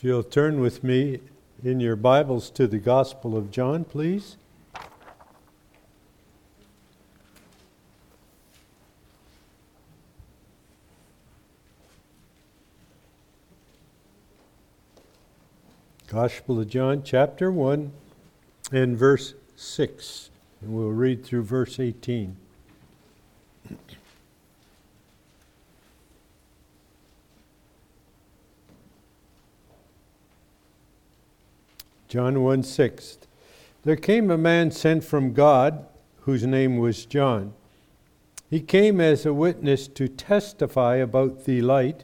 If you'll turn with me in your Bibles to the Gospel of John, please. Gospel of John, chapter 1, and verse 6. And we'll read through verse 18. John 1 6. There came a man sent from God whose name was John. He came as a witness to testify about the light,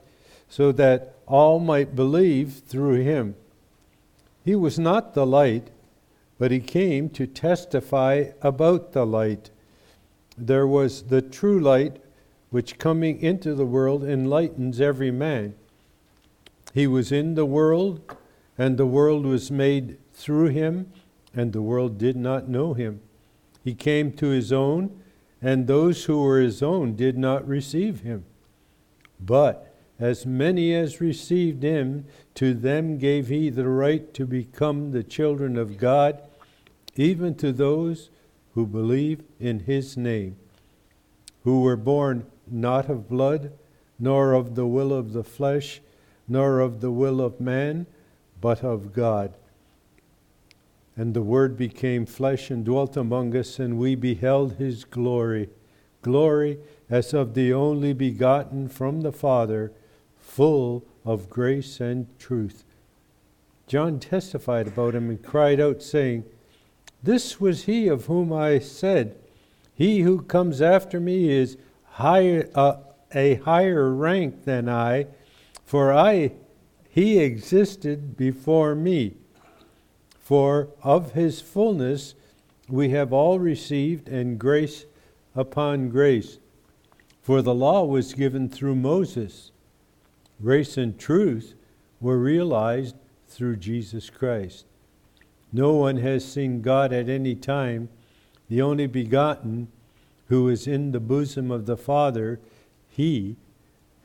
so that all might believe through him. He was not the light, but he came to testify about the light. There was the true light, which coming into the world enlightens every man. He was in the world and the world was made through him, and the world did not know him. He came to his own, and those who were his own did not receive him. But as many as received him, to them gave he the right to become the children of God, even to those who believe in his name, who were born not of blood, nor of the will of the flesh, nor of the will of man but of God. And the Word became flesh and dwelt among us, and we beheld his glory glory as of the only begotten from the Father, full of grace and truth. John testified about him and cried out, saying, This was he of whom I said, He who comes after me is higher, uh, a higher rank than I, for I he existed before me. For of his fullness we have all received, and grace upon grace. For the law was given through Moses, grace and truth were realized through Jesus Christ. No one has seen God at any time, the only begotten, who is in the bosom of the Father, he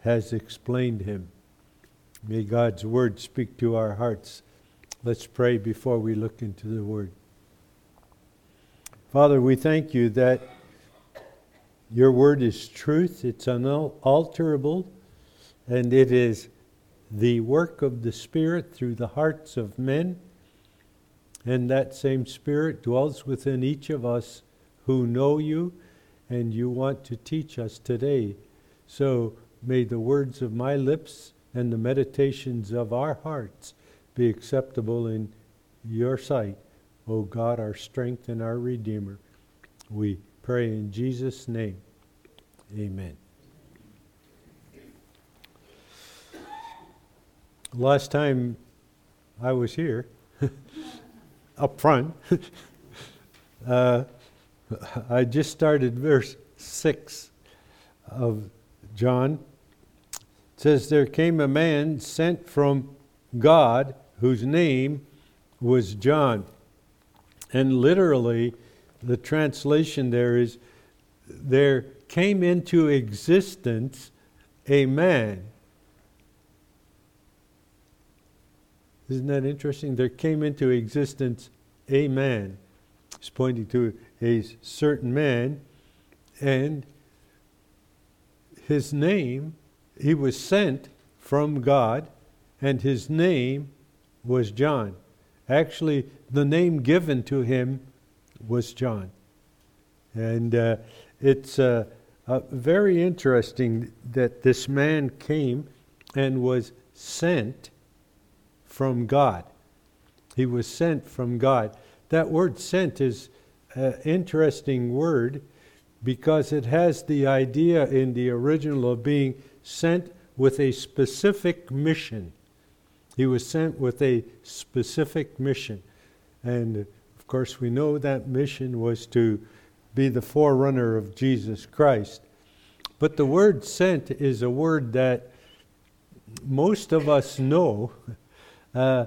has explained him. May God's word speak to our hearts. Let's pray before we look into the word. Father, we thank you that your word is truth, it's unalterable, and it is the work of the Spirit through the hearts of men. And that same Spirit dwells within each of us who know you and you want to teach us today. So may the words of my lips and the meditations of our hearts be acceptable in your sight, O God, our strength and our Redeemer. We pray in Jesus' name. Amen. Last time I was here, up front, uh, I just started verse 6 of John says there came a man sent from God whose name was John. And literally, the translation there is there came into existence a man. Isn't that interesting? There came into existence a man. He's pointing to a certain man, and his name he was sent from God, and his name was John. Actually, the name given to him was John. And uh, it's uh, uh, very interesting that this man came and was sent from God. He was sent from God. That word sent is an interesting word because it has the idea in the original of being sent with a specific mission. He was sent with a specific mission. And of course, we know that mission was to be the forerunner of Jesus Christ. But the word sent is a word that most of us know, uh,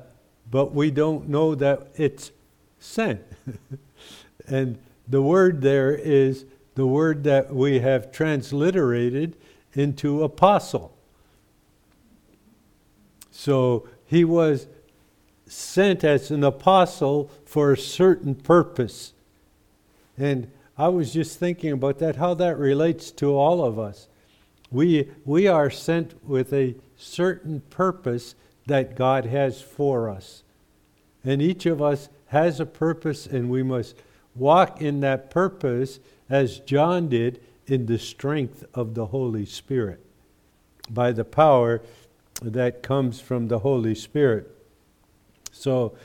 but we don't know that it's sent. and the word there is the word that we have transliterated into apostle. So he was sent as an apostle for a certain purpose. And I was just thinking about that, how that relates to all of us. We, we are sent with a certain purpose that God has for us. And each of us has a purpose, and we must walk in that purpose as John did in the strength of the Holy Spirit by the power that comes from the Holy Spirit. So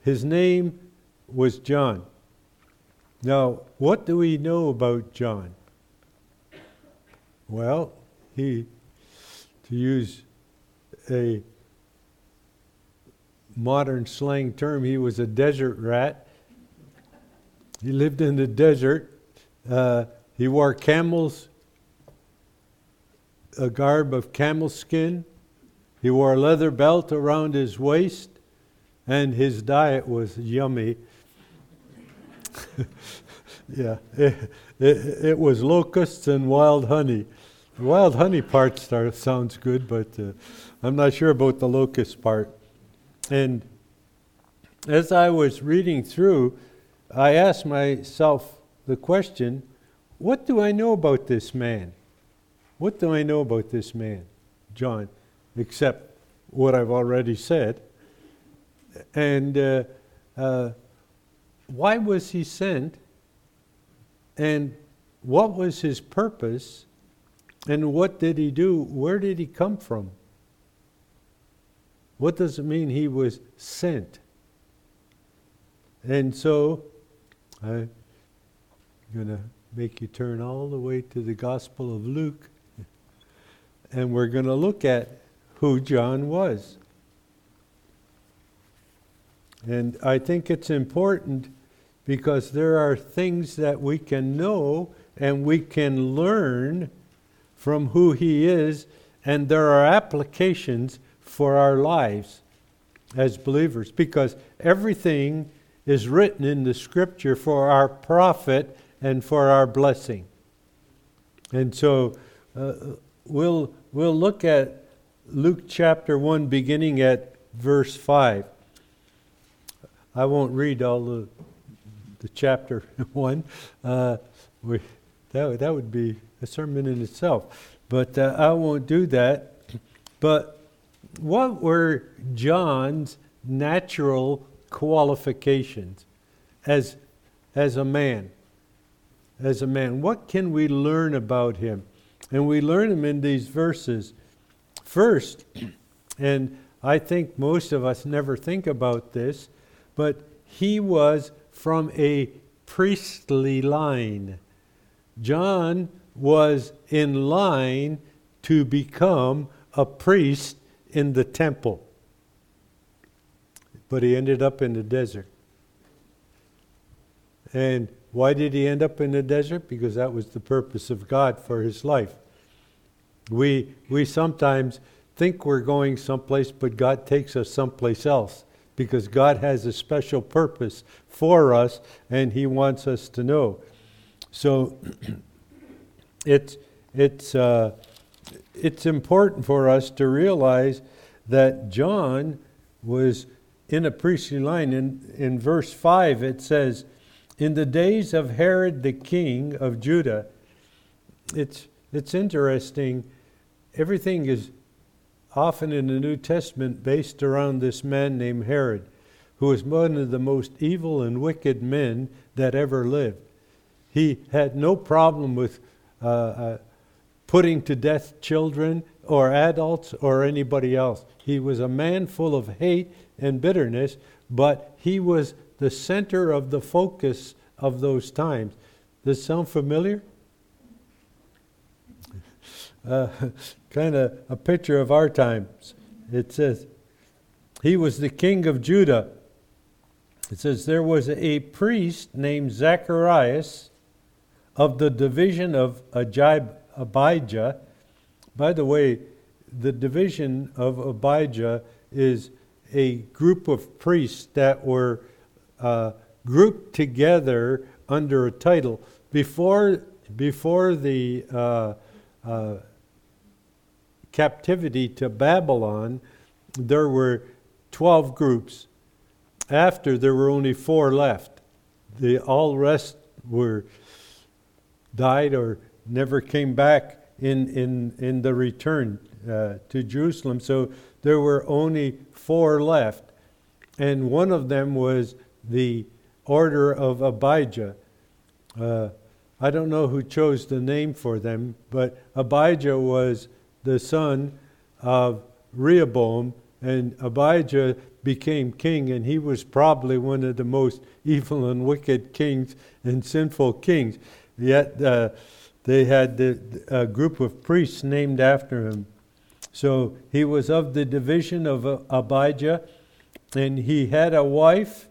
his name was John. Now, what do we know about John? Well, he, to use a modern slang term, he was a desert rat. He lived in the desert. Uh, he wore camels, a garb of camel skin. He wore a leather belt around his waist, and his diet was yummy. yeah, it, it, it, was locusts and wild honey. The wild honey part start, sounds good, but uh, I'm not sure about the locust part. And as I was reading through, I asked myself the question what do I know about this man? What do I know about this man, John, except what I've already said? And uh, uh, why was he sent? And what was his purpose? And what did he do? Where did he come from? What does it mean he was sent? And so, I'm going to make you turn all the way to the Gospel of Luke, and we're going to look at who John was. And I think it's important because there are things that we can know and we can learn from who he is, and there are applications for our lives as believers because everything is written in the scripture for our profit and for our blessing. And so uh, we'll, we'll look at Luke chapter 1, beginning at verse 5. I won't read all the, the chapter 1. Uh, we, that, that would be a sermon in itself. But uh, I won't do that. But what were John's natural qualifications as, as a man? As a man. What can we learn about him? And we learn him in these verses. First, and I think most of us never think about this, but he was from a priestly line. John was in line to become a priest in the temple, but he ended up in the desert. And why did he end up in the desert? Because that was the purpose of God for his life. We, we sometimes think we're going someplace, but God takes us someplace else because God has a special purpose for us and he wants us to know. So it's, it's, uh, it's important for us to realize that John was in a priestly line. In, in verse 5, it says, in the days of Herod the king of Judah, it's, it's interesting. Everything is often in the New Testament based around this man named Herod, who was one of the most evil and wicked men that ever lived. He had no problem with uh, uh, putting to death children or adults or anybody else. He was a man full of hate and bitterness, but he was the center of the focus of those times. Does sound familiar? Uh, kind of a picture of our times. It says, He was the king of Judah. It says, There was a priest named Zacharias of the division of Abijah. By the way, the division of Abijah is a group of priests that were uh, grouped together under a title. Before, before the uh, uh, captivity to Babylon, there were 12 groups. After, there were only four left. The all rest were died or never came back in, in, in the return uh, to Jerusalem. So there were only four left. And one of them was the order of Abijah. Uh, I don't know who chose the name for them, but Abijah was the son of Rehoboam, and Abijah became king, and he was probably one of the most evil and wicked kings and sinful kings. Yet uh, they had the, a group of priests named after him. So he was of the division of Abijah, and he had a wife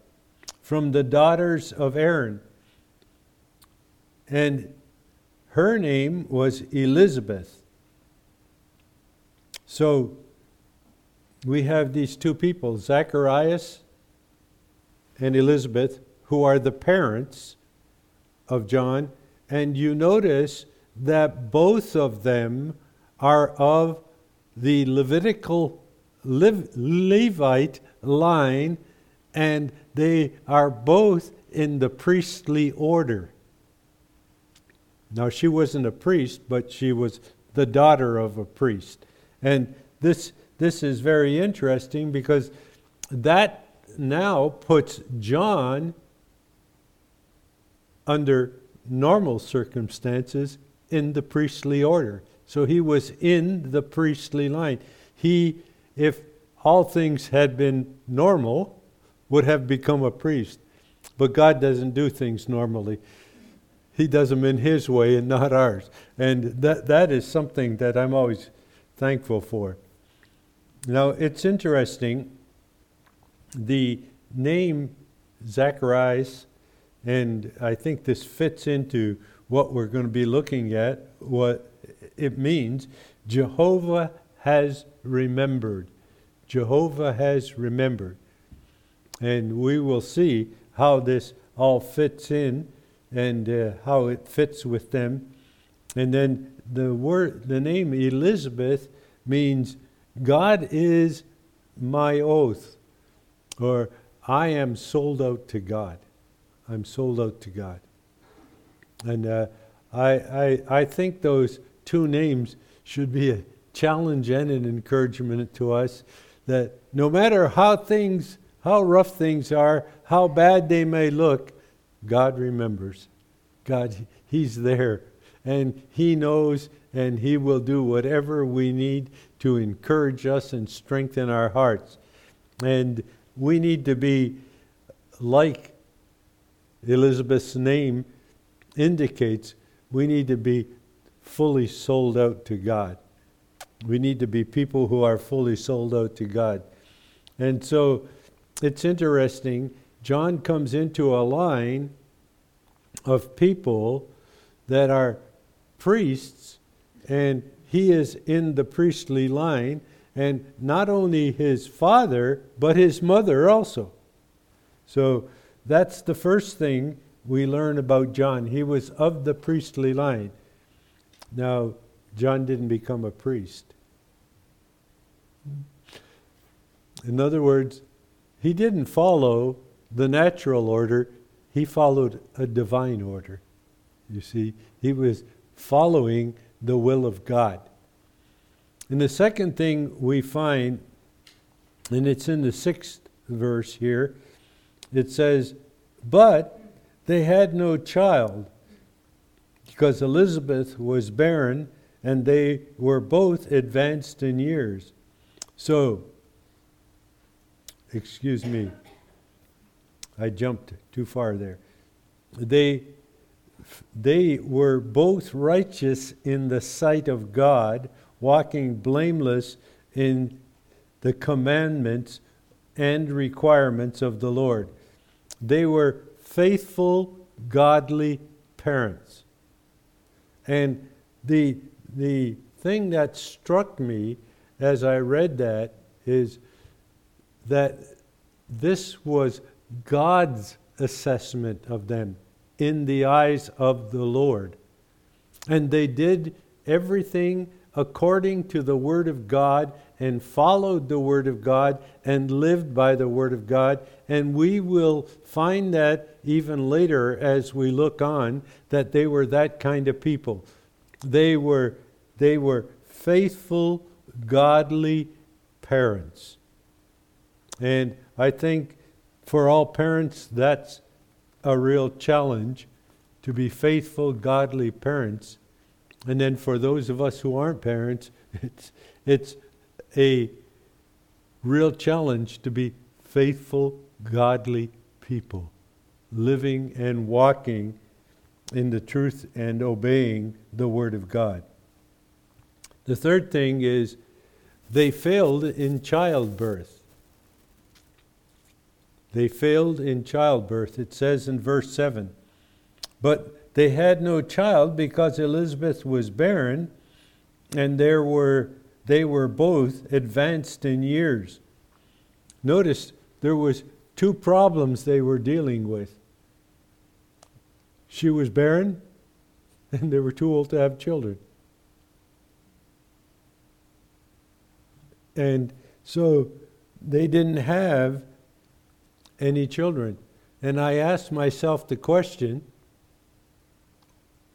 from the daughters of Aaron. And her name was Elizabeth. So we have these two people, Zacharias and Elizabeth, who are the parents of John. And you notice that both of them are of the Levitical Levite line, and they are both in the priestly order. Now, she wasn't a priest, but she was the daughter of a priest. And this, this is very interesting because that now puts John under normal circumstances in the priestly order. So he was in the priestly line. He, if all things had been normal, would have become a priest. But God doesn't do things normally. He does them in His way and not ours. And that, that is something that I'm always thankful for. Now, it's interesting. The name Zacharias, and I think this fits into what we're going to be looking at, what it means. Jehovah has remembered. Jehovah has remembered. And we will see how this all fits in and uh, how it fits with them. And then the word, the name Elizabeth means God is my oath, or I am sold out to God. I'm sold out to God. And uh, I, I, I think those two names should be a challenge and an encouragement to us that no matter how things, how rough things are, how bad they may look, God remembers. God, He's there. And He knows and He will do whatever we need to encourage us and strengthen our hearts. And we need to be like Elizabeth's name indicates, we need to be fully sold out to God. We need to be people who are fully sold out to God. And so it's interesting. John comes into a line of people that are priests, and he is in the priestly line, and not only his father, but his mother also. So that's the first thing we learn about John. He was of the priestly line. Now, John didn't become a priest. In other words, he didn't follow the natural order, he followed a divine order. You see, he was following the will of God. And the second thing we find, and it's in the sixth verse here, it says, But they had no child because Elizabeth was barren and they were both advanced in years. So, excuse me, I jumped too far there. They, they were both righteous in the sight of God, walking blameless in the commandments and requirements of the Lord. They were faithful, godly parents. And the, the thing that struck me as I read that is that this was God's assessment of them in the eyes of the Lord. And they did everything according to the Word of God and followed the Word of God and lived by the Word of God. And we will find that even later as we look on, that they were that kind of people. They were, they were faithful, godly parents. And I think for all parents, that's a real challenge to be faithful, godly parents. And then for those of us who aren't parents, it's, it's a real challenge to be faithful, godly people, living and walking in the truth and obeying the Word of God. The third thing is they failed in childbirth. They failed in childbirth. It says in verse 7 But they had no child because Elizabeth was barren, and there were, they were both advanced in years. Notice there was two problems they were dealing with. She was barren, and they were too old to have children. And so they didn't have any children. And I asked myself the question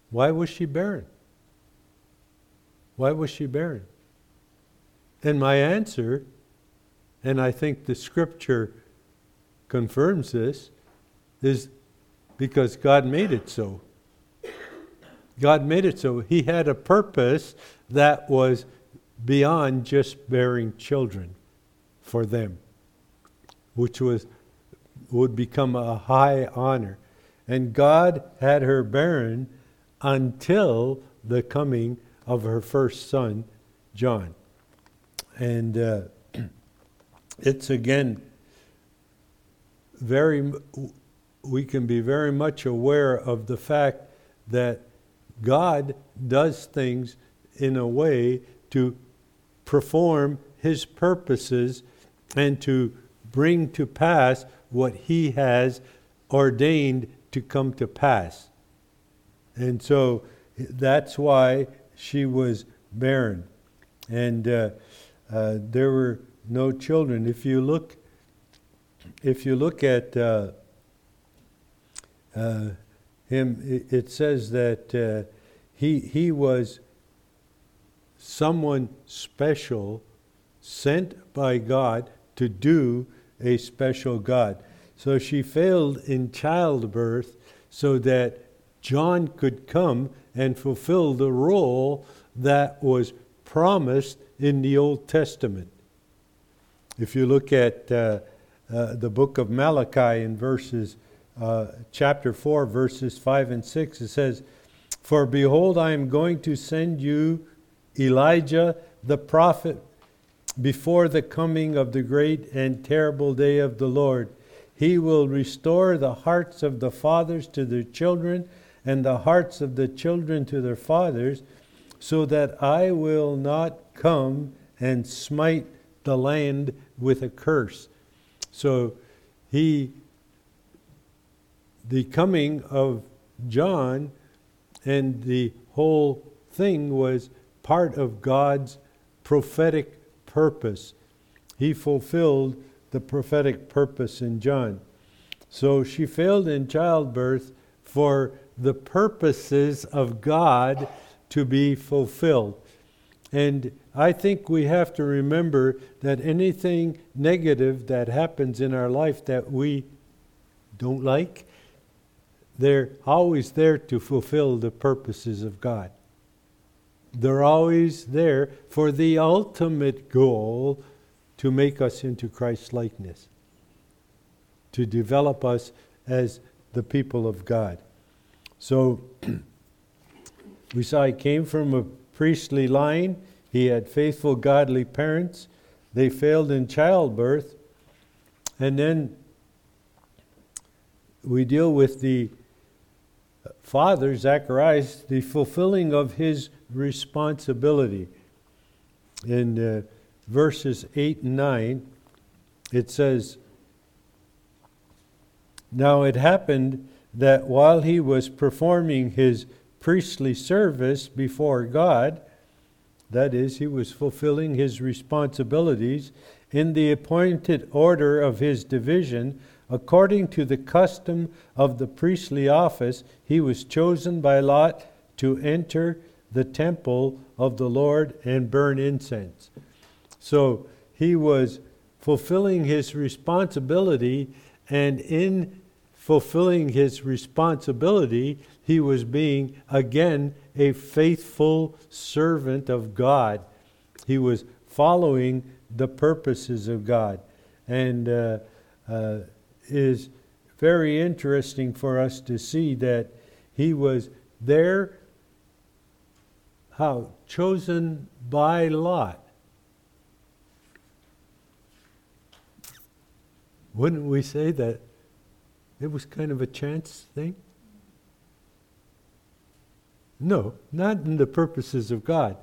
why was she barren? Why was she barren? And my answer, and I think the scripture confirms this, is because God made it so. God made it so. He had a purpose that was beyond just bearing children for them, which was would become a high honor. And God had her barren until the coming of her first son, John. And uh, it's again very, we can be very much aware of the fact that God does things in a way to perform his purposes and to bring to pass what he has ordained to come to pass. And so that's why she was barren. And uh, uh, there were no children. If you look, if you look at uh, uh him, it, says that uh, he, he was someone special sent by God to do a special God. So she failed in childbirth so that John could come and fulfill the role that was promised in the Old Testament. If you look at uh, uh, the book of Malachi in verses, uh, chapter 4, verses 5 and 6, it says, For behold, I am going to send you Elijah the prophet before the coming of the great and terrible day of the Lord. He will restore the hearts of the fathers to their children and the hearts of the children to their fathers, so that I will not come and smite the land with a curse. So he, the coming of John and the whole thing was part of God's prophetic purpose. He fulfilled the prophetic purpose in John. So she failed in childbirth for the purposes of God to be fulfilled. And I think we have to remember that anything negative that happens in our life that we don't like, they're always there to fulfill the purposes of God. They're always there for the ultimate goal to make us into Christ's likeness, to develop us as the people of God. So we saw he came from a priestly line, he had faithful, godly parents, they failed in childbirth, and then we deal with the father, Zacharias, the fulfilling of his responsibility. In uh, verses 8 and 9, it says, Now it happened that while he was performing his priestly service before God, That is, he was fulfilling his responsibilities in the appointed order of his division. According to the custom of the priestly office, he was chosen by Lot to enter the temple of the Lord and burn incense. So he was fulfilling his responsibility, and in fulfilling his responsibility, he was being again a faithful servant of God. He was following the purposes of God. And uh, uh, is very interesting for us to see that he was there, how? Chosen by Lot. Wouldn't we say that it was kind of a chance thing? No, not in the purposes of God.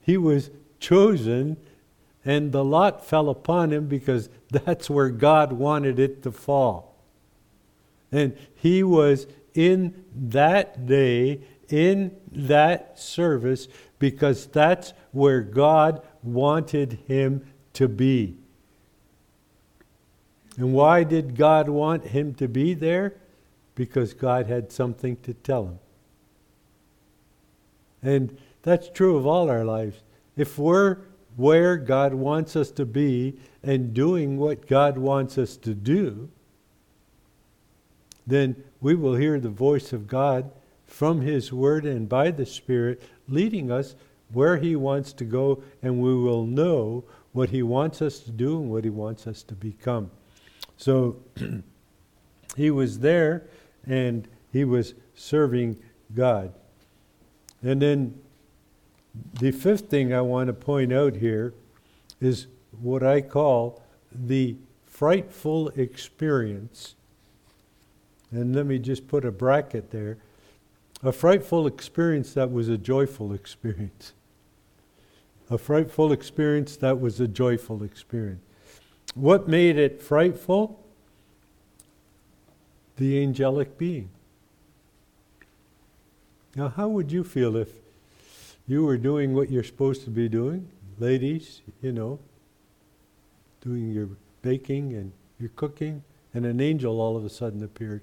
He was chosen, and the lot fell upon him because that's where God wanted it to fall. And he was in that day, in that service, because that's where God wanted him to be. And why did God want him to be there? Because God had something to tell him. And that's true of all our lives. If we're where God wants us to be and doing what God wants us to do, then we will hear the voice of God from His Word and by the Spirit leading us where He wants to go, and we will know what He wants us to do and what He wants us to become. So he was there and he was serving God. And then the fifth thing I want to point out here is what I call the frightful experience. And let me just put a bracket there. A frightful experience that was a joyful experience. A frightful experience that was a joyful experience. What made it frightful? The angelic being. Now, how would you feel if you were doing what you're supposed to be doing? Ladies, you know, doing your baking and your cooking, and an angel all of a sudden appeared.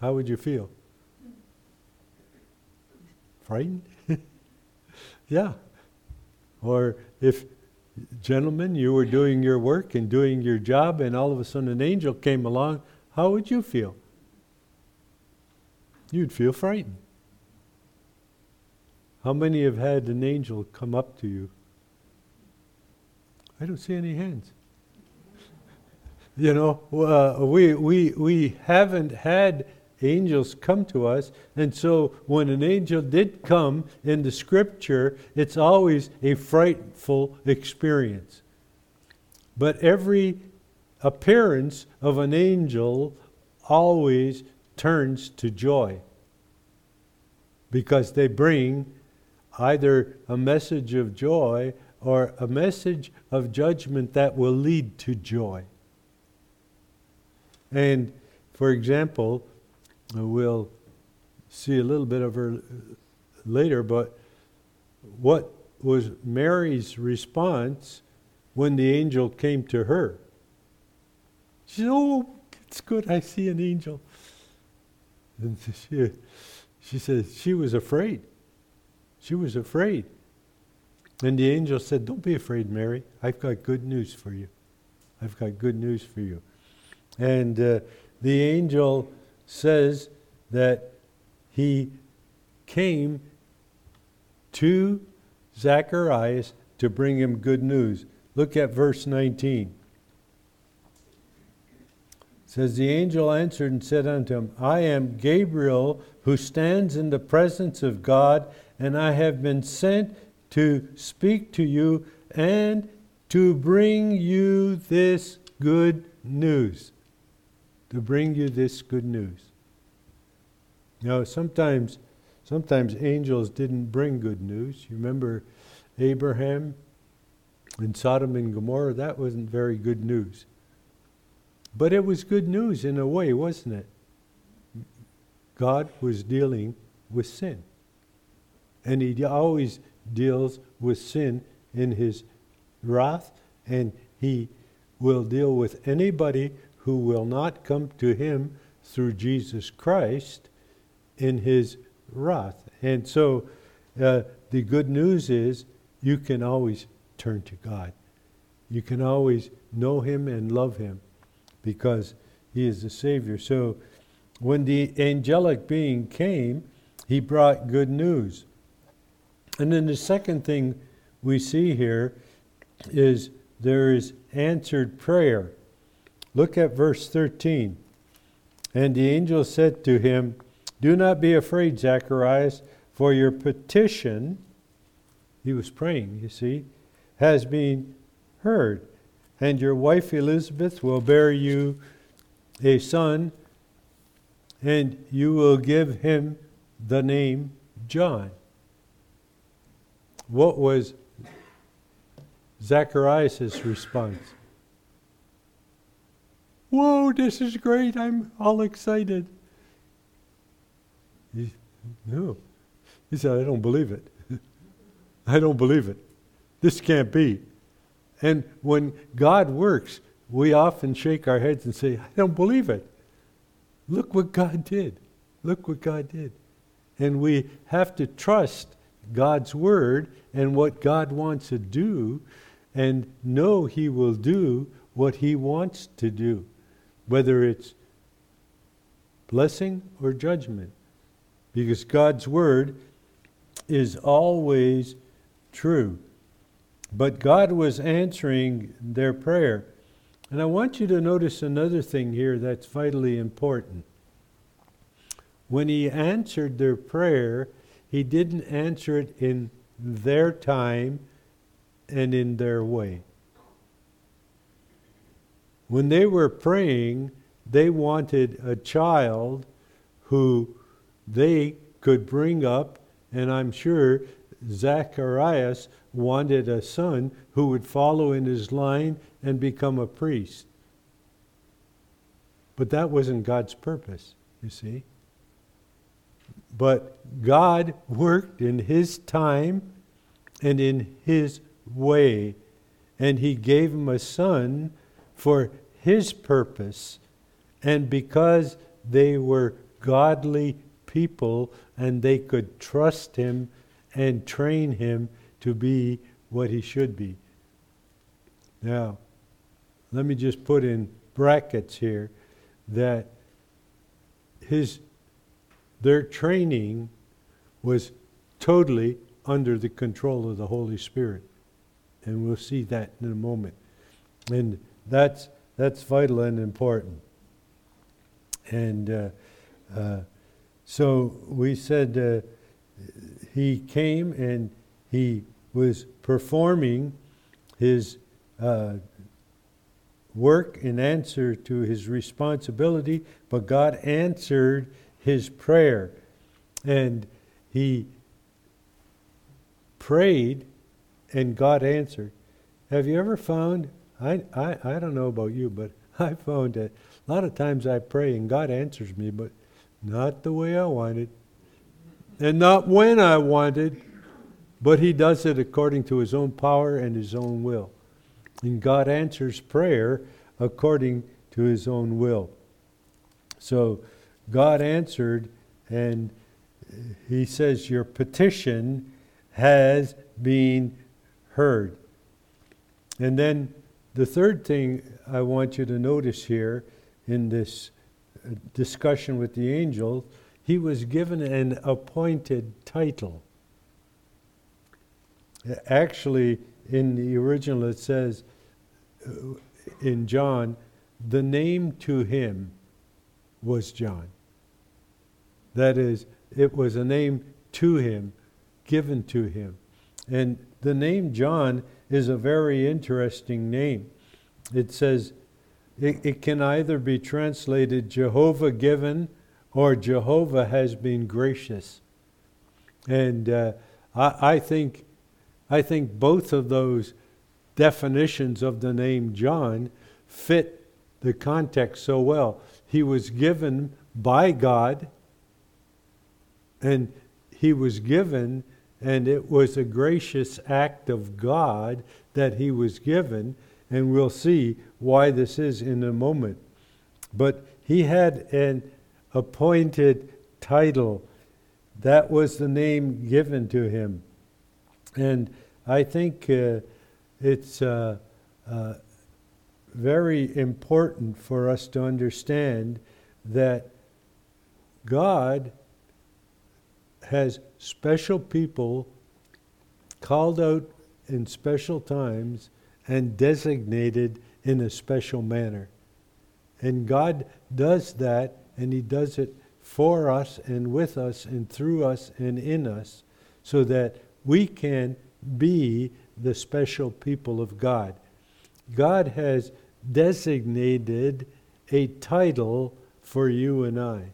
How would you feel? Frightened? yeah. Or if Gentlemen, you were doing your work and doing your job, and all of a sudden an angel came along. How would you feel? You'd feel frightened. How many have had an angel come up to you? I don't see any hands. you know, uh, we, we, we haven't had angels come to us. And so when an angel did come in the scripture, it's always a frightful experience. But every appearance of an angel always turns to joy because they bring either a message of joy or a message of judgment that will lead to joy. And for example, We'll see a little bit of her later, but what was Mary's response when the angel came to her? She said, Oh, it's good, I see an angel. And she, she said she was afraid. She was afraid. And the angel said, Don't be afraid, Mary. I've got good news for you. I've got good news for you. And uh, the angel says that he came to Zacharias to bring him good news. Look at verse 19. It says the angel answered and said unto him, I am Gabriel who stands in the presence of God, and I have been sent to speak to you and to bring you this good news to bring you this good news. Now, sometimes, sometimes angels didn't bring good news. You remember Abraham in Sodom and Gomorrah? That wasn't very good news. But it was good news in a way, wasn't it? God was dealing with sin. And he always deals with sin in his wrath, and he will deal with anybody who will not come to him through Jesus Christ in his wrath. And so uh, the good news is you can always turn to God. You can always know him and love him because he is the Savior. So when the angelic being came, he brought good news. And then the second thing we see here is there is answered prayer. Look at verse 13. And the angel said to him, Do not be afraid, Zacharias, for your petition, he was praying, you see, has been heard. And your wife Elizabeth will bear you a son, and you will give him the name John. What was Zacharias' response? Whoa, this is great. I'm all excited. He, no. He said, I don't believe it. I don't believe it. This can't be. And when God works, we often shake our heads and say, I don't believe it. Look what God did. Look what God did. And we have to trust God's word and what God wants to do and know He will do what He wants to do whether it's blessing or judgment. Because God's word is always true. But God was answering their prayer. And I want you to notice another thing here that's vitally important. When He answered their prayer, He didn't answer it in their time and in their way. When they were praying, they wanted a child who they could bring up, and I'm sure Zacharias wanted a son who would follow in his line and become a priest. But that wasn't God's purpose, you see. But God worked in His time and in His way, and He gave him a son for his purpose, and because they were godly people and they could trust him and train him to be what he should be. Now, let me just put in brackets here that his their training was totally under the control of the Holy Spirit. And we'll see that in a moment. And that's, that's vital and important. And uh, uh, so we said uh, he came and he was performing his uh, work in answer to his responsibility, but God answered his prayer. And he prayed and God answered. Have you ever found I, I, I don't know about you, but I found that a lot of times I pray and God answers me, but not the way I wanted, and not when I wanted, but He does it according to His own power and His own will. And God answers prayer according to His own will. So God answered, and He says, Your petition has been heard. And then the third thing I want you to notice here in this uh, discussion with the angel, he was given an appointed title. Actually, in the original, it says uh, in John, the name to him was John. That is, it was a name to him, given to him. And the name John is a very interesting name. It says it, it can either be translated Jehovah given or Jehovah has been gracious. And uh, I, I, think, I think both of those definitions of the name John fit the context so well. He was given by God, and he was given and it was a gracious act of God that he was given, and we'll see why this is in a moment. But he had an appointed title. That was the name given to him. And I think uh, it's uh, uh, very important for us to understand that God has special people called out in special times and designated in a special manner. And God does that, and He does it for us and with us and through us and in us so that we can be the special people of God. God has designated a title for you and I.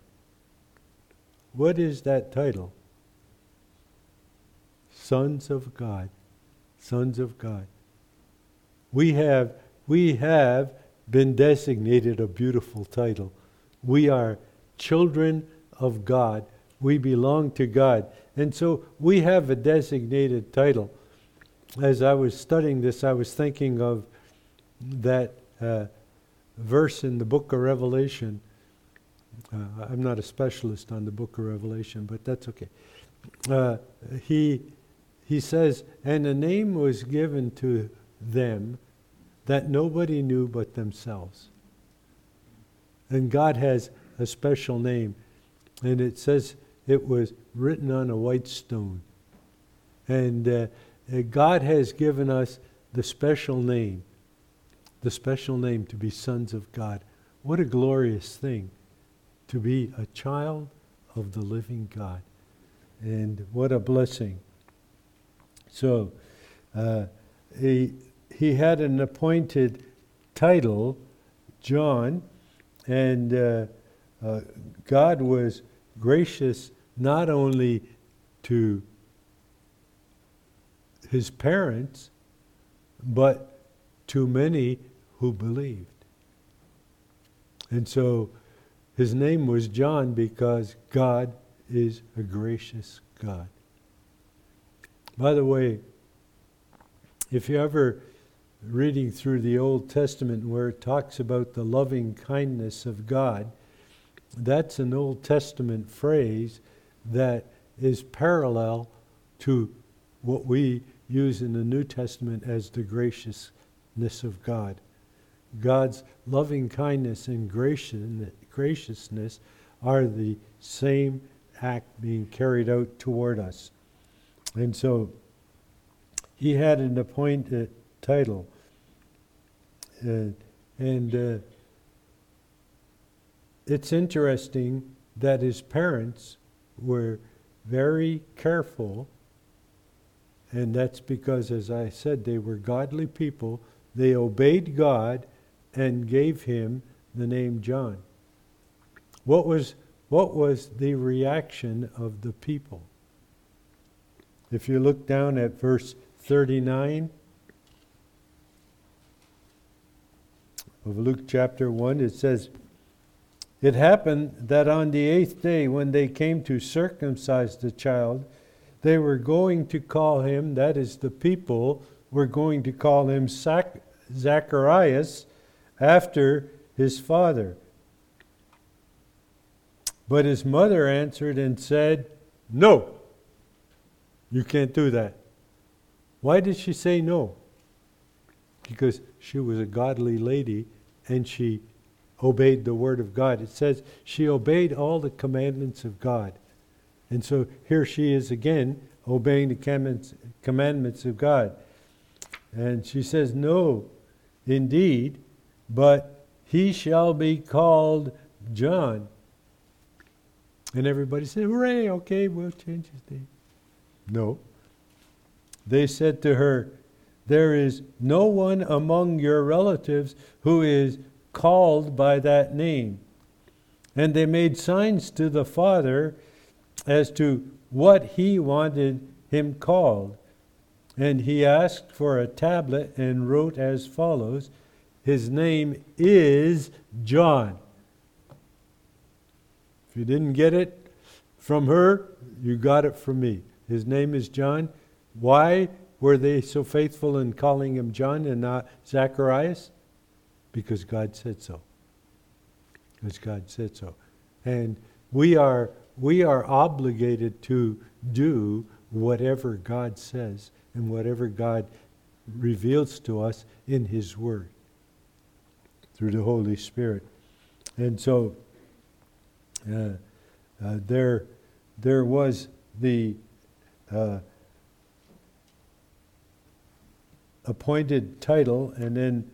What is that title? Sons of God. Sons of God. We have, we have been designated a beautiful title. We are children of God. We belong to God. And so we have a designated title. As I was studying this, I was thinking of that uh, verse in the book of Revelation. Uh, I'm not a specialist on the book of Revelation, but that's okay. Uh, he, he says, And a name was given to them that nobody knew but themselves. And God has a special name. And it says it was written on a white stone. And uh, God has given us the special name the special name to be sons of God. What a glorious thing to be a child of the living God. And what a blessing. So, uh, he, he had an appointed title, John, and uh, uh, God was gracious not only to his parents, but to many who believed. And so his name was John because God is a gracious God. By the way, if you're ever reading through the Old Testament where it talks about the loving kindness of God, that's an Old Testament phrase that is parallel to what we use in the New Testament as the graciousness of God. God's loving kindness and graciousness are the same act being carried out toward us. And so he had an appointed title. Uh, and uh, it's interesting that his parents were very careful, and that's because, as I said, they were godly people. They obeyed God and gave him the name John. What was, what was the reaction of the people? If you look down at verse 39 of Luke chapter 1, it says, It happened that on the eighth day, when they came to circumcise the child, they were going to call him, that is, the people were going to call him Zach- Zacharias after his father. But his mother answered and said, No, you can't do that. Why did she say no? Because she was a godly lady and she obeyed the word of God. It says she obeyed all the commandments of God. And so here she is again obeying the commandments of God. And she says, No, indeed, but he shall be called John. And everybody said, Hooray, okay, we'll change his name. No. They said to her, There is no one among your relatives who is called by that name. And they made signs to the father as to what he wanted him called. And he asked for a tablet and wrote as follows his name is John. If you didn't get it from her, you got it from me. His name is John. Why were they so faithful in calling him John and not Zacharias? Because God said so. Because God said so. And we are, we are obligated to do whatever God says and whatever God reveals to us in His Word through the Holy Spirit. And so uh, uh, there, there was the uh, appointed title, and then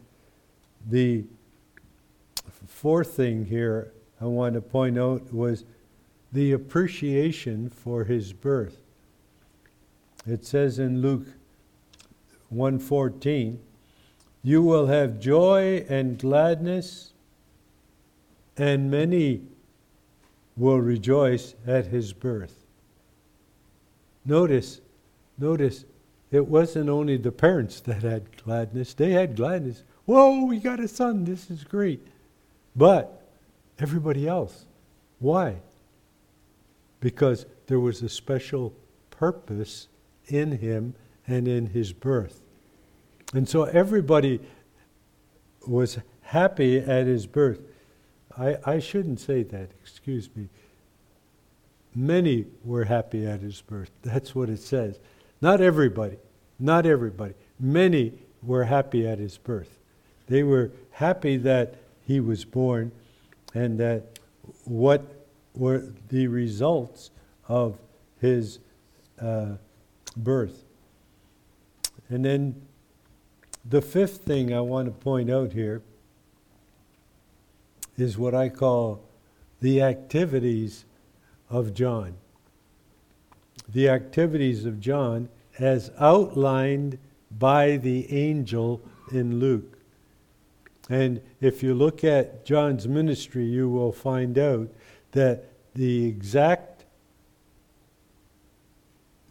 the fourth thing here I want to point out was the appreciation for his birth. It says in Luke 1:14, "You will have joy and gladness, and many will rejoice at his birth." Notice, notice, it wasn't only the parents that had gladness, they had gladness. Whoa, we got a son, this is great. But everybody else, why? Because there was a special purpose in him and in his birth. And so everybody was happy at his birth. I, I shouldn't say that, excuse me. Many were happy at his birth. That's what it says. Not everybody, not everybody. Many were happy at his birth. They were happy that he was born and that what were the results of his uh, birth. And then the fifth thing I want to point out here is what I call the activities of John. The activities of John as outlined by the angel in Luke. And if you look at John's ministry, you will find out that the exact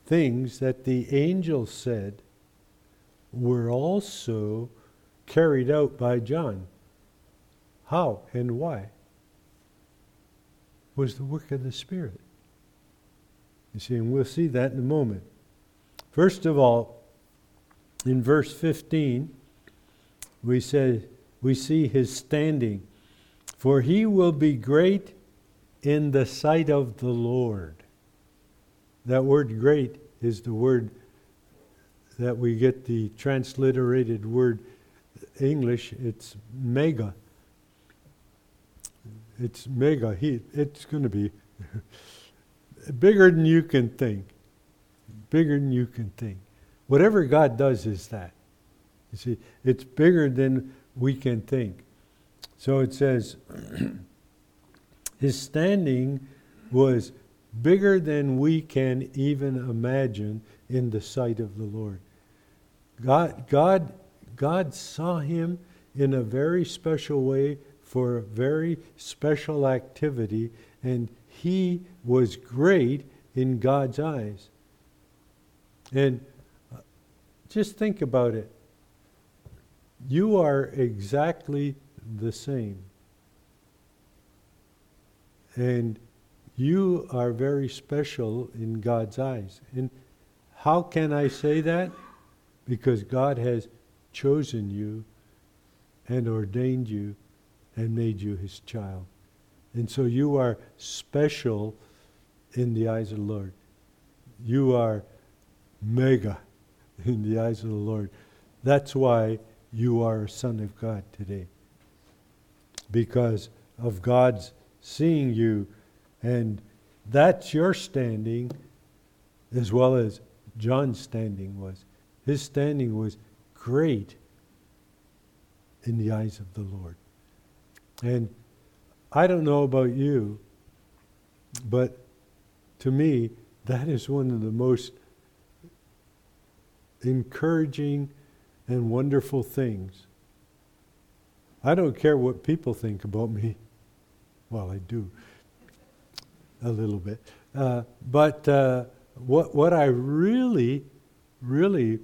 things that the angel said were also carried out by John. How and why? Was the work of the Spirit. You see, and we'll see that in a moment. First of all, in verse 15, we said we see his standing. For he will be great in the sight of the Lord. That word great is the word that we get the transliterated word English, it's mega. It's mega. He, it's going to be bigger than you can think. Bigger than you can think. Whatever God does is that. You see, it's bigger than we can think. So it says, his standing was bigger than we can even imagine in the sight of the Lord. God, God, God saw him in a very special way for a very special activity, and he was great in God's eyes. And uh, just think about it. You are exactly the same. And you are very special in God's eyes. And how can I say that? Because God has chosen you and ordained you and made you his child. And so you are special in the eyes of the Lord. You are mega in the eyes of the Lord. That's why you are a son of God today. Because of God's seeing you, and that's your standing as well as John's standing was. His standing was great in the eyes of the Lord. And I don't know about you, but to me, that is one of the most encouraging and wonderful things. I don't care what people think about me. Well, I do a little bit. Uh, but uh, what, what I really, really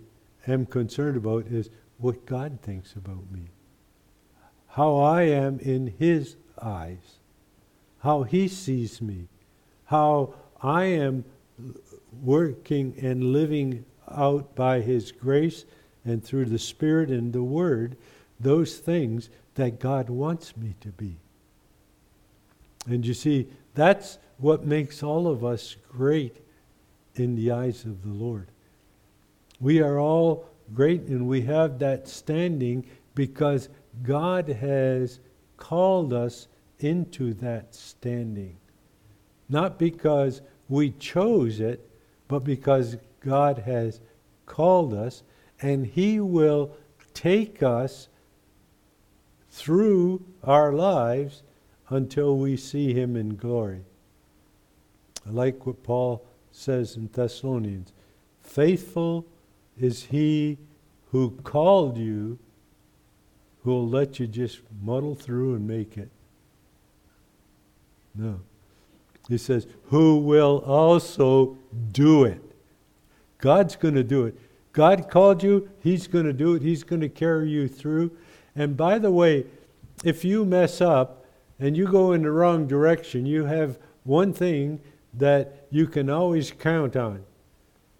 am concerned about is what God thinks about me. How I am in His eyes. How He sees me. How I am working and living out by His grace and through the Spirit and the Word those things that God wants me to be. And you see, that's what makes all of us great in the eyes of the Lord. We are all great and we have that standing because God has called us into that standing. Not because we chose it, but because God has called us and He will take us through our lives until we see Him in glory. I like what Paul says in Thessalonians faithful is He who called you, who will let you just muddle through and make it. No. He says, who will also do it. God's going to do it. God called you, He's going to do it, He's going to carry you through. And by the way, if you mess up and you go in the wrong direction, you have one thing that you can always count on.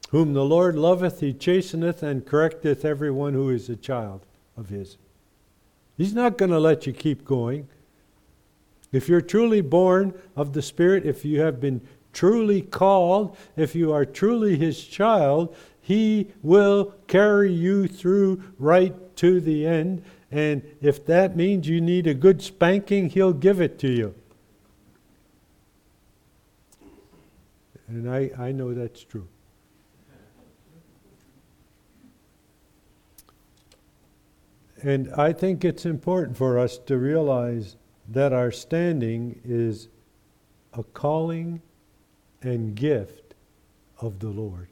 Whom the Lord loveth, he chasteneth and correcteth every one who is a child of his. He's not going to let you keep going. If you're truly born of the Spirit, if you have been truly called, if you are truly his child, he will carry you through right to the end. And if that means you need a good spanking, he'll give it to you. And I, I know that's true. And I think it's important for us to realize that our standing is a calling and gift of the Lord.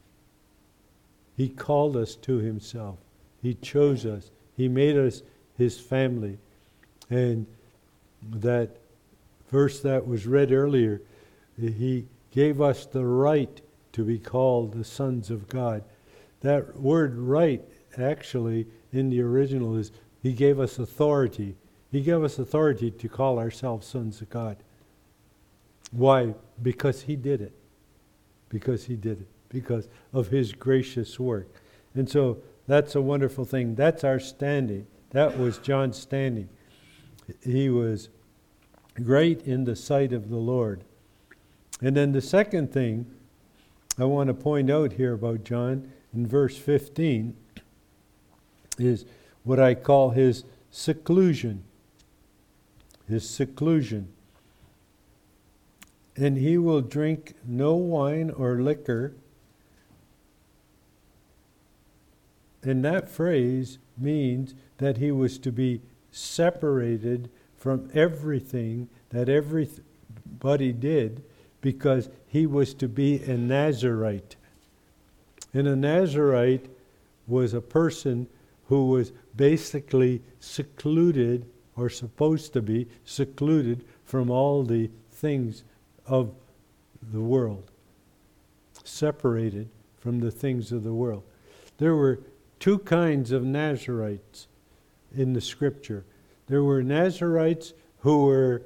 He called us to Himself, He chose us, He made us His family. And that verse that was read earlier, He gave us the right to be called the sons of God. That word right, actually, in the original is He gave us authority. He gave us authority to call ourselves sons of God. Why? Because He did it. Because He did it. Because of His gracious work. And so that's a wonderful thing. That's our standing. That was John's standing. He was great in the sight of the Lord. And then the second thing I want to point out here about John in verse 15 is what I call his seclusion. His seclusion. And he will drink no wine or liquor. And that phrase means that he was to be separated from everything that everybody did because he was to be a Nazarite. And a Nazarite was a person who was basically secluded, or supposed to be secluded from all the things of the world, separated from the things of the world. There were two kinds of Nazarites in the scripture. There were Nazarites who were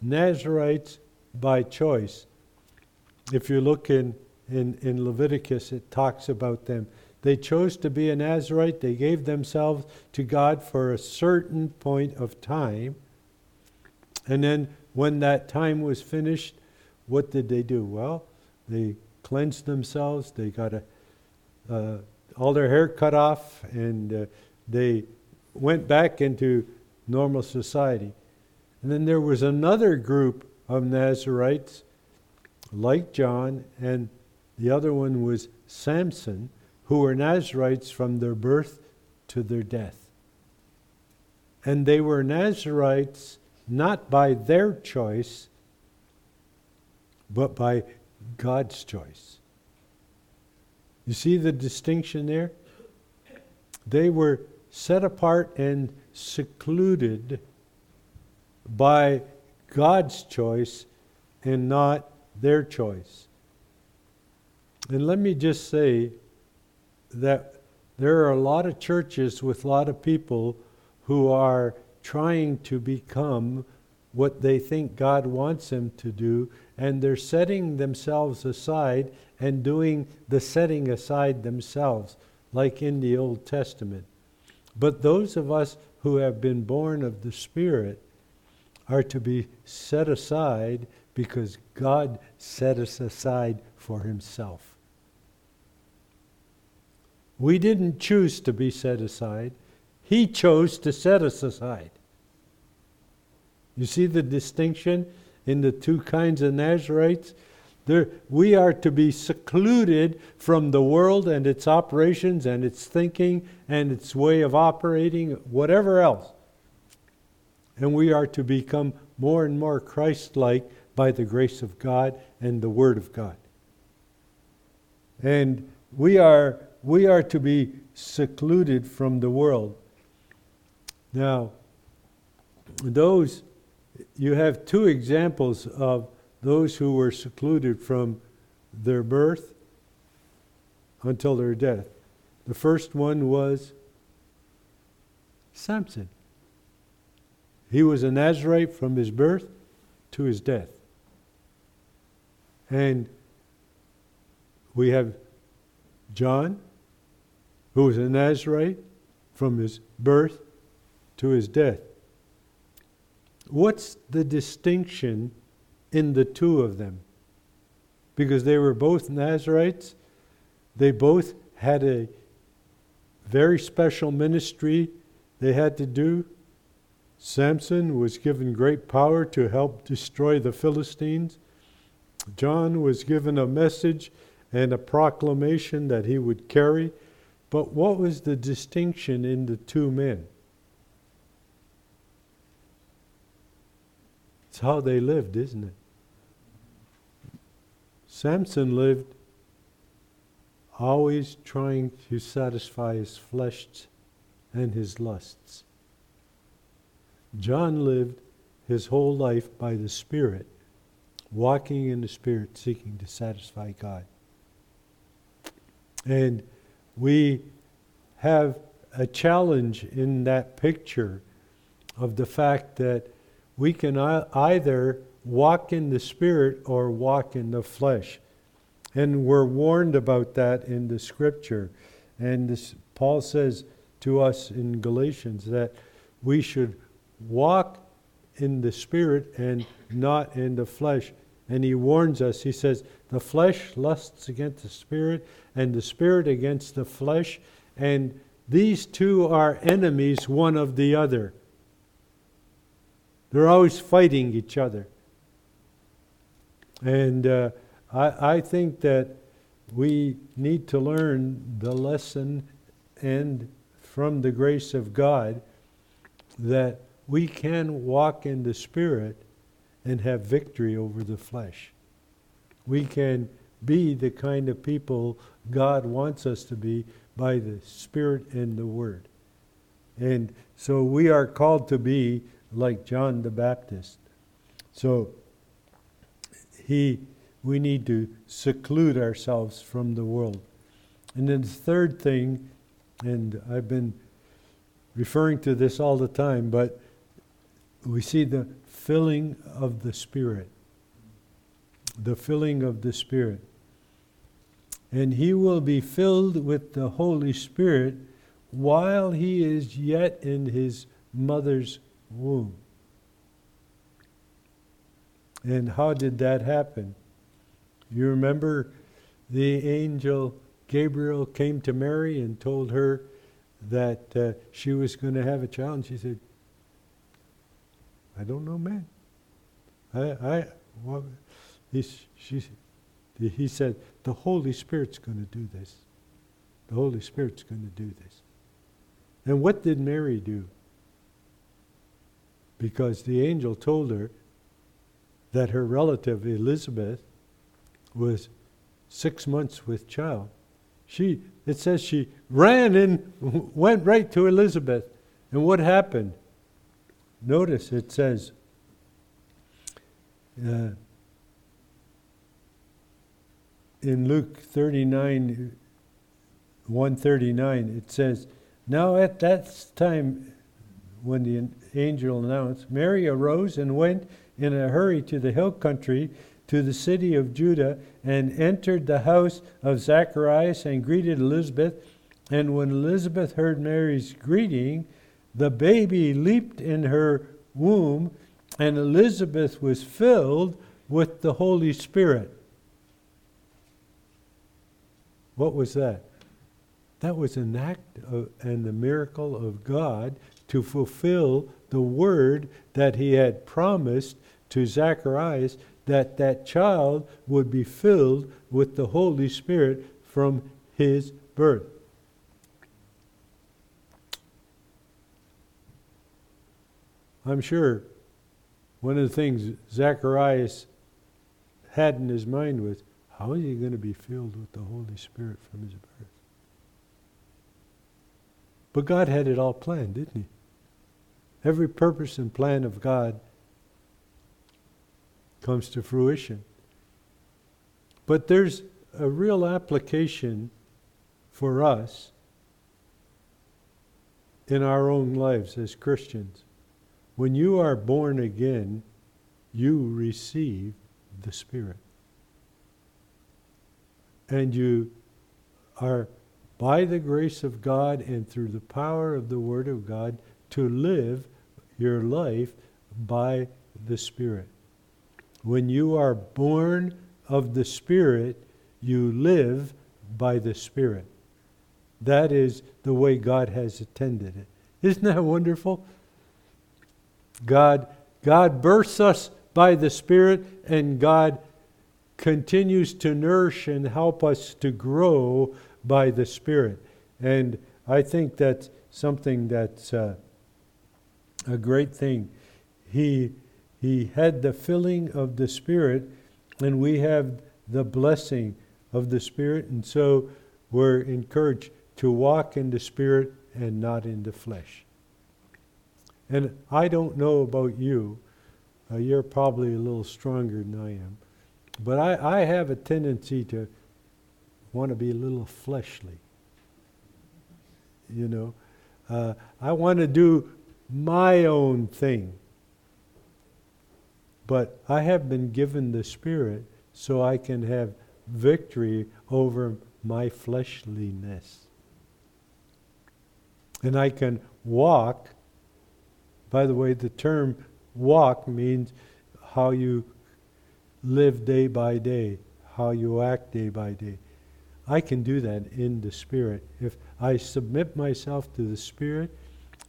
Nazarites by choice. If you look in, in, in Leviticus, it talks about them. They chose to be a Nazarite, they gave themselves to God for a certain point of time. And then when that time was finished, what did they do? Well, they cleansed themselves, they got a, uh, all their hair cut off, and uh, they went back into normal society. And then there was another group of Nazarites, like John, and the other one was Samson, who were Nazarites from their birth to their death. And they were Nazarites not by their choice, but by God's choice. You see the distinction there? They were set apart and secluded by God's choice and not their choice. And let me just say that there are a lot of churches with a lot of people who are trying to become what they think God wants them to do, and they're setting themselves aside and doing the setting aside themselves, like in the Old Testament. But those of us who have been born of the Spirit are to be set aside because God set us aside for Himself. We didn't choose to be set aside, He chose to set us aside. You see the distinction in the two kinds of Nazarites? There, we are to be secluded from the world and its operations and its thinking and its way of operating, whatever else. And we are to become more and more Christ like by the grace of God and the Word of God. And we are, we are to be secluded from the world. Now, those, you have two examples of those who were secluded from their birth until their death. The first one was Samson. He was a Nazarite from his birth to his death. And we have John, who was a Nazarite from his birth to his death. What's the distinction in the two of them because they were both Nazarites. They both had a very special ministry they had to do. Samson was given great power to help destroy the Philistines. John was given a message and a proclamation that he would carry. But what was the distinction in the two men? It's how they lived, isn't it? Samson lived always trying to satisfy his flesh and his lusts. John lived his whole life by the Spirit, walking in the Spirit, seeking to satisfy God. And we have a challenge in that picture of the fact that we can either walk in the Spirit or walk in the flesh. And we're warned about that in the scripture. And this, Paul says to us in Galatians that we should walk in the Spirit and not in the flesh. And he warns us, he says, the flesh lusts against the Spirit, and the Spirit against the flesh. And these two are enemies one of the other. They're always fighting each other. And uh, I, I think that we need to learn the lesson and from the grace of God that we can walk in the Spirit and have victory over the flesh. We can be the kind of people God wants us to be by the Spirit and the Word. And so we are called to be like John the Baptist. So he, we need to seclude ourselves from the world. And then the third thing, and I've been referring to this all the time, but we see the filling of the Spirit. The filling of the Spirit. And he will be filled with the Holy Spirit while he is yet in his mother's womb. And how did that happen? You remember the angel Gabriel came to Mary and told her that uh, she was going to have a child, and she said, "I don't know, man. I, I, well, he, she, he said, the Holy Spirit's going to do this. The Holy Spirit's going to do this. And what did Mary do? Because the angel told her that her relative Elizabeth was six months with child. She, it says she ran and went right to Elizabeth. And what happened? Notice it says, uh, in Luke 39, 139, it says, Now at that time, when the angel announced, Mary arose and went in a hurry to the hill country, to the city of Judah, and entered the house of Zacharias and greeted Elizabeth. And when Elizabeth heard Mary's greeting, the baby leaped in her womb, and Elizabeth was filled with the Holy Spirit. What was that? That was an act of, and the miracle of God to fulfill the word that he had promised to Zacharias that that child would be filled with the Holy Spirit from his birth. I'm sure one of the things Zacharias had in his mind was how is he going to be filled with the Holy Spirit from his birth? But God had it all planned, didn't he? Every purpose and plan of God comes to fruition. But there's a real application for us in our own lives as Christians. When you are born again, you receive the Spirit. And you are, by the grace of God and through the power of the Word of God, to live your life by the Spirit. When you are born of the Spirit, you live by the Spirit. That is the way God has attended it. Isn't that wonderful? God, God births us by the Spirit, and God continues to nourish and help us to grow by the Spirit. And I think that's something that's uh, a great thing. He, he had the filling of the Spirit, and we have the blessing of the Spirit, and so we're encouraged to walk in the Spirit and not in the flesh. And I don't know about you, uh, you're probably a little stronger than I am, but I, I have a tendency to want to be a little fleshly. You know, uh, I want to do my own thing. But I have been given the Spirit so I can have victory over my fleshliness. And I can walk. By the way, the term walk means how you live day by day, how you act day by day. I can do that in the Spirit. If I submit myself to the Spirit,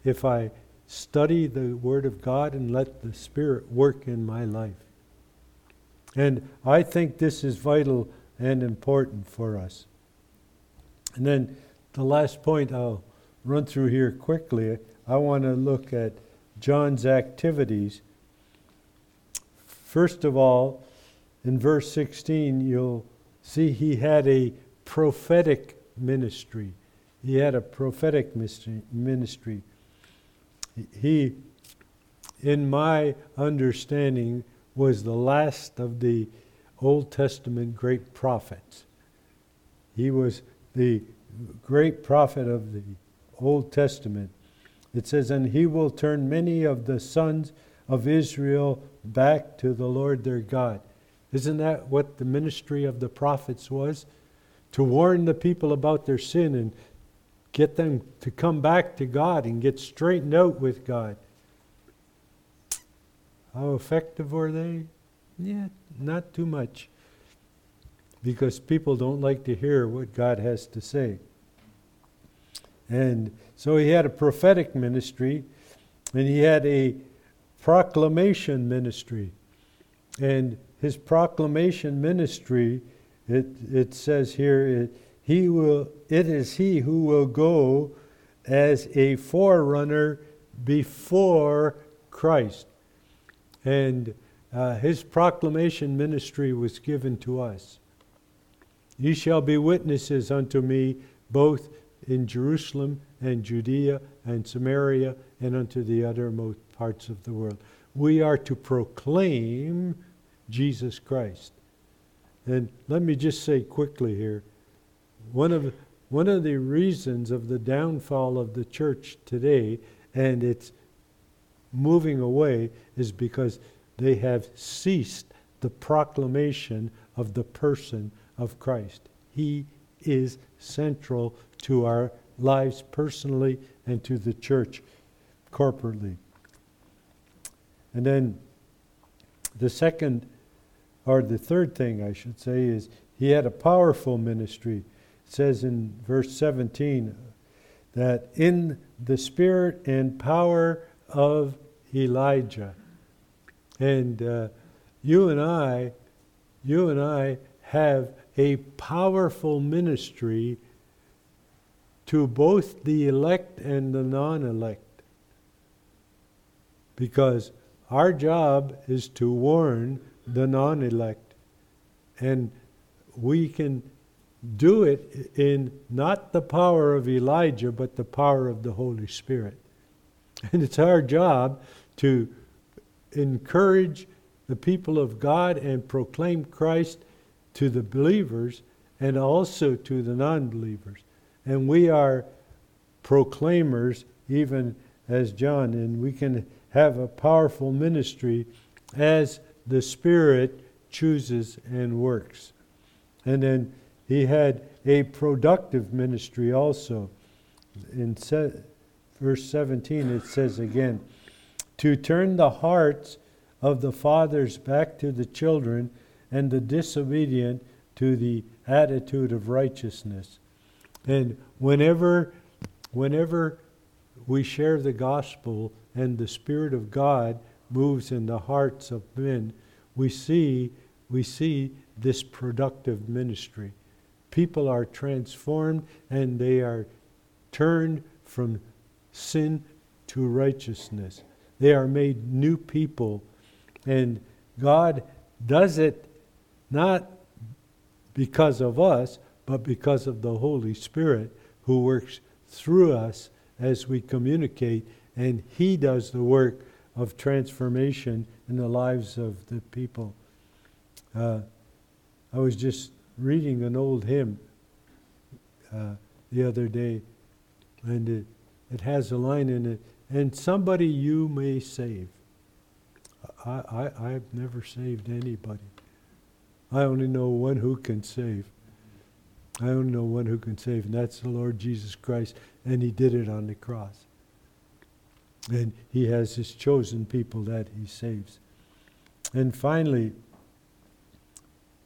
if I study the Word of God and let the Spirit work in my life. And I think this is vital and important for us. And then the last point I'll run through here quickly, I want to look at John's activities. First of all, in verse 16, you'll see he had a prophetic ministry. He had a prophetic ministry. He, in my understanding, was the last of the Old Testament great prophets. He was the great prophet of the Old Testament. It says, And he will turn many of the sons of Israel back to the Lord their God. Isn't that what the ministry of the prophets was? To warn the people about their sin and get them to come back to God and get straightened out with God. How effective were they? Yeah, not too much. Because people don't like to hear what God has to say. And so he had a prophetic ministry and he had a proclamation ministry. And his proclamation ministry, it, it says here, it, he will, it is he who will go as a forerunner before Christ. And uh, his proclamation ministry was given to us. Ye shall be witnesses unto me both in Jerusalem and Judea and Samaria and unto the uttermost parts of the world. We are to proclaim Jesus Christ. And let me just say quickly here one of, one of the reasons of the downfall of the church today and its moving away is because they have ceased the proclamation of the person of Christ. He is central to our lives personally and to the church corporately. And then the second, or the third thing I should say, is he had a powerful ministry. It says in verse 17 that in the spirit and power of Elijah. And uh, you and I, you and I have a powerful ministry to both the elect and the non elect. Because our job is to warn the non elect. And we can do it in not the power of Elijah, but the power of the Holy Spirit. And it's our job to encourage the people of God and proclaim Christ to the believers and also to the non believers. And we are proclaimers, even as John, and we can have a powerful ministry as the Spirit chooses and works. And then he had a productive ministry also. In se- verse 17, it says again, to turn the hearts of the fathers back to the children and the disobedient to the attitude of righteousness. And whenever whenever we share the gospel and the spirit of God moves in the hearts of men, we see we see this productive ministry. People are transformed and they are turned from sin to righteousness. They are made new people. And God does it not because of us, but because of the Holy Spirit who works through us as we communicate, and He does the work of transformation in the lives of the people. Uh, I was just reading an old hymn uh, the other day, and it, it has a line in it, and somebody you may save. I, I, I've never saved anybody. I only know one who can save. I only know one who can save, and that's the Lord Jesus Christ, and He did it on the cross. And He has His chosen people that He saves. And finally,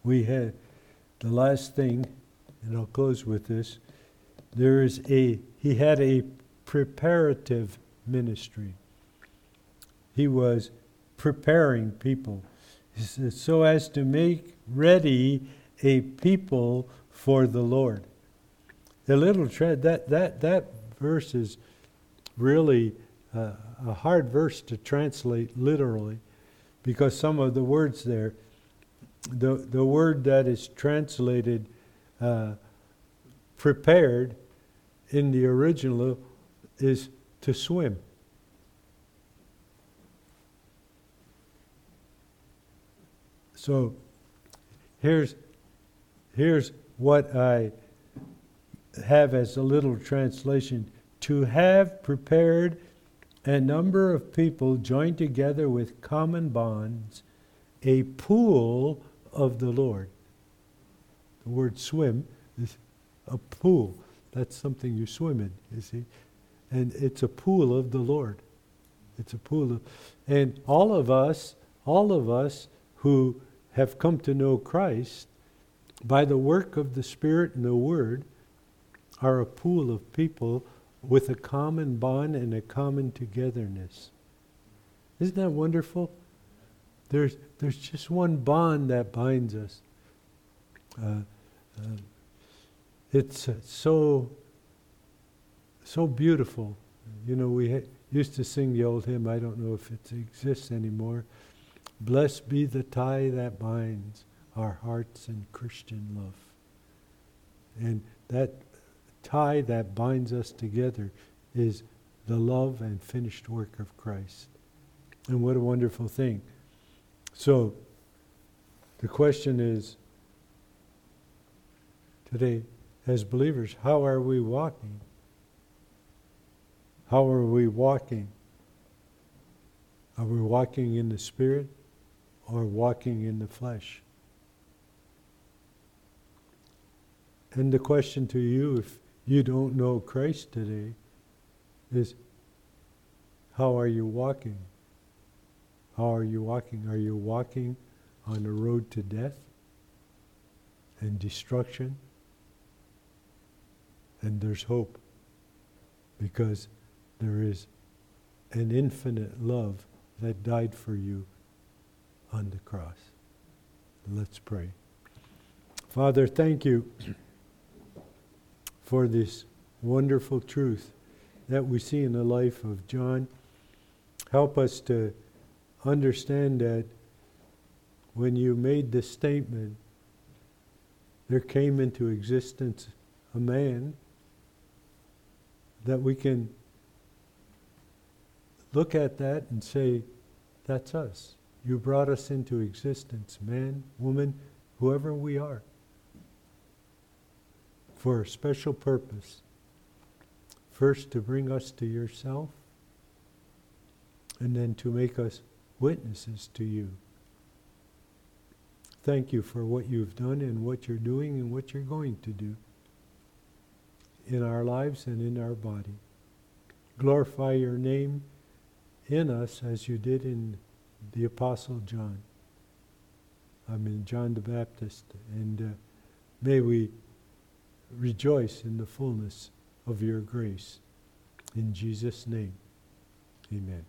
we had the last thing, and I'll close with this. There is a, He had a preparative ministry. He was preparing people so as to make ready a people for the Lord. The little tread that that that verse is really a hard verse to translate literally, because some of the words there, the the word that is translated uh, prepared in the original is to swim. So here's, here's what I have as a little translation to have prepared a number of people joined together with common bonds, a pool of the Lord. The word swim is a pool. That's something you swim in, you see. And it's a pool of the Lord. It's a pool of, and all of us, all of us who have come to know Christ by the work of the Spirit and the Word are a pool of people with a common bond and a common togetherness. Isn't that wonderful? There's, there's just one bond that binds us. Uh, uh, it's uh, so so beautiful. You know, we ha- used to sing the old hymn. I don't know if it exists anymore. Blessed be the tie that binds our hearts in Christian love. And that tie that binds us together is the love and finished work of Christ. And what a wonderful thing. So, the question is today, as believers, how are we walking? How are we walking? Are we walking in the Spirit or walking in the flesh? And the question to you, if you don't know Christ today, is how are you walking? How are you walking? Are you walking on the road to death and destruction? And there's hope because there is an infinite love that died for you on the cross. Let's pray. Father, thank you for this wonderful truth that we see in the life of John. Help us to understand that when you made this statement, there came into existence a man that we can look at that and say, that's us. You brought us into existence, man, woman, whoever we are, for a special purpose. First, to bring us to yourself, and then to make us witnesses to you. Thank you for what you've done and what you're doing and what you're going to do in our lives and in our body. Glorify your name in us as you did in the Apostle John. I mean, John the Baptist. And uh, may we rejoice in the fullness of your grace. In Jesus' name, amen.